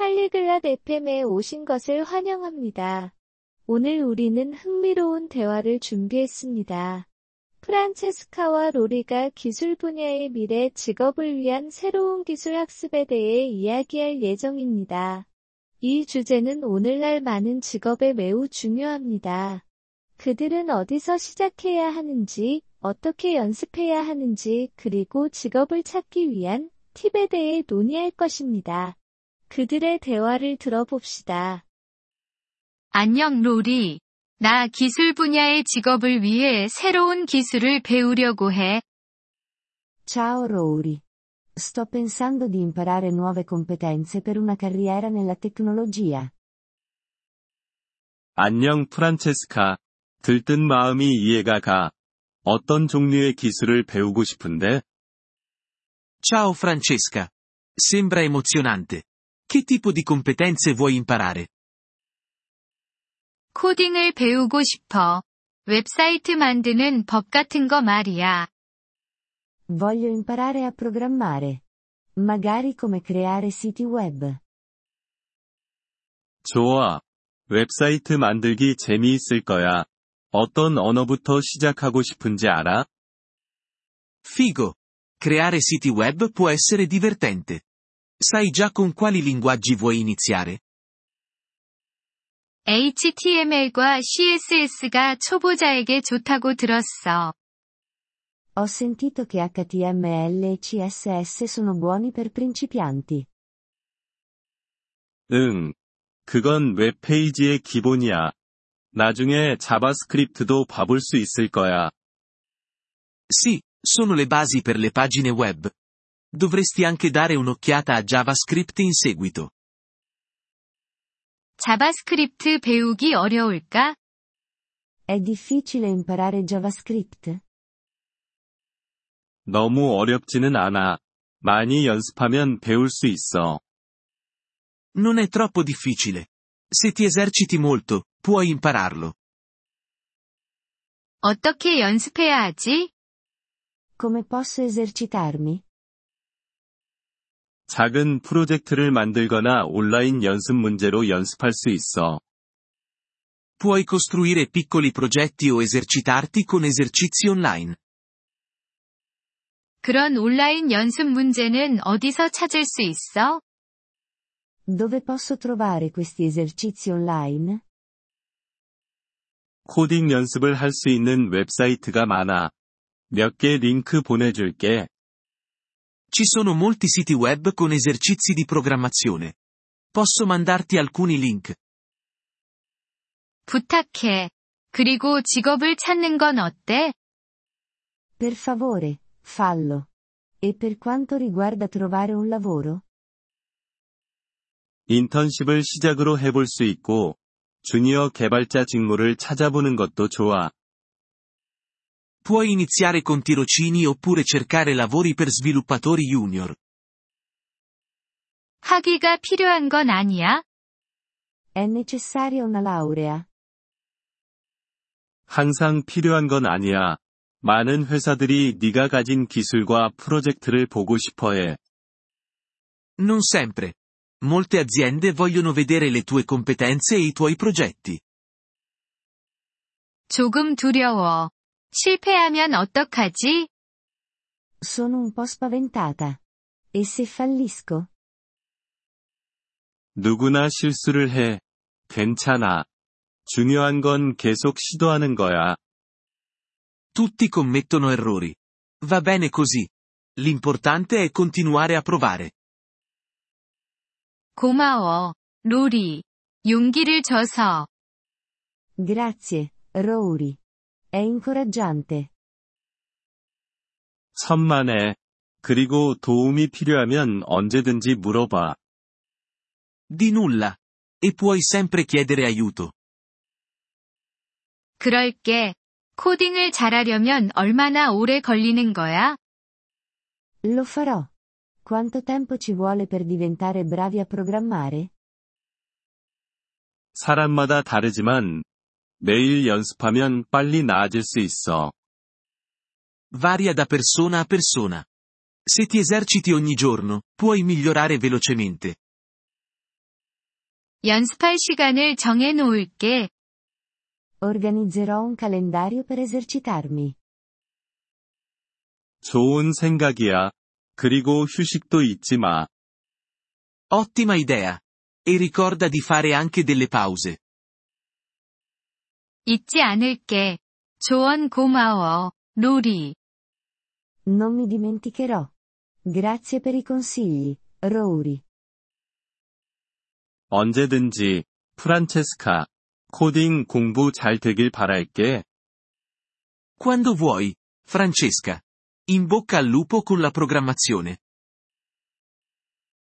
팔리글랏 FM에 오신 것을 환영합니다. 오늘 우리는 흥미로운 대화를 준비했습니다. 프란체스카와 로리가 기술 분야의 미래 직업을 위한 새로운 기술 학습에 대해 이야기할 예정입니다. 이 주제는 오늘날 많은 직업에 매우 중요합니다. 그들은 어디서 시작해야 하는지, 어떻게 연습해야 하는지, 그리고 직업을 찾기 위한 팁에 대해 논의할 것입니다. 그들의 대화를 들어봅시다. 안녕 로리. 나 기술 분야의 직업을 위해 새로운 기술을 배우려고 해. Ciao Rory. Sto pensando di imparare nuove competenze per una carriera nella tecnologia. 안녕 프란체스카. 들뜬 마음이 이해가 가. 어떤 종류의 기술을 배우고 싶은데? Ciao Francesca. Sembra emozionante. Che tipo di competenze vuoi imparare? 코딩을 배우고 싶어. 웹사이트 만드는 법 같은 거 말이야. Voglio imparare a programmare. Magari come creare siti web. 좋아. 웹사이트 만들기 재미있을 거야. 어떤 언어부터 시작하고 싶은지 알아? Figo. Creare siti web può essere divertente. Sai già con quali linguaggi vuoi iniziare? HTML과 CSS가 초보자에게 좋다고 들었어. Ho sentito che HTML e CSS sono buoni per principianti. 응. 그건 웹페이지의 기본이야. 나중에 자바스크립트도 봐볼 수 있을 거야. Sì, sono le basi per le pagine web. Dovresti anche dare un'occhiata a JavaScript in seguito. 자바스크립트 배우기 어려울까? È difficile imparare JavaScript? 너무 어렵지는 않아. 많이 연습하면 배울 수 있어. Non è troppo difficile. Se ti eserciti molto, puoi impararlo. 어떻게 연습해야 하지? Come posso esercitarmi? 작은 프로젝트를 만들거나 온라인 연습 문제로 연습할 수 있어. Puoi costruire piccoli progetti o esercitarti con esercizi online. 그런 온라인 연습 문제는 어디서 찾을 수 있어? Dove posso trovare questi esercizi online? 코딩 연습을 할 수 있는 웹사이트가 많아. 몇 개 링크 보내줄게. Ci sono molti siti web con esercizi di programmazione. Posso mandarti alcuni link. 부탁해. 그리고 직업을 찾는 건 어때? Per favore, fallo. E per quanto riguarda trovare un lavoro? 인턴십을 시작으로 해볼 수 있고, 주니어 개발자 직무를 찾아보는 것도 좋아. Puoi iniziare con tirocini oppure cercare lavori per sviluppatori junior. 학위가 필요한 건 아니야? È necessaria una laurea? 항상 필요한 건 아니야. 많은 회사들이 네가 가진 기술과 프로젝트를 보고 싶어 해. Non sempre. Molte aziende vogliono vedere le tue competenze e i tuoi progetti. 조금 두려워. 실패하면 어떡하지? Sono un po' spaventata. E se fallisco? 누구나 실수를 해. 괜찮아. 중요한 건 계속 시도하는 거야. Tutti commettono errori. Va bene così. L'importante è continuare a provare. 고마워. 로리. 용기를 줘서. Grazie, Rory. È incoraggiante. 천만에. 그리고 도움이 필요하면 언제든지 물어봐. Di nulla. E puoi sempre chiedere aiuto. 그럴게. 코딩을 잘하려면 얼마나 오래 걸리는 거야? Lo farò. Quanto tempo ci vuole per diventare bravi a programmare? 사람마다 다르지만, 매일 연습하면 빨리 나아질 수 있어. Varia da persona a persona. Se ti eserciti ogni giorno, puoi migliorare velocemente. 연습할 시간을 정해 놓을게. Organizzerò un calendario per esercitarmi. 좋은 생각이야. 그리고 휴식도 잊지 마. Ottima idea. E ricorda di fare anche delle pause. 잊지 않을게. 조언 고마워, 로리. Non mi dimenticherò. Grazie per i consigli, Rory. 언제든지, 프란체스카. 코딩 공부 잘 되길 바랄게. Quando vuoi, Francesca. In bocca al lupo con la programmazione.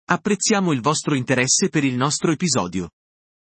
Apprezziamo il vostro interesse per il nostro episodio.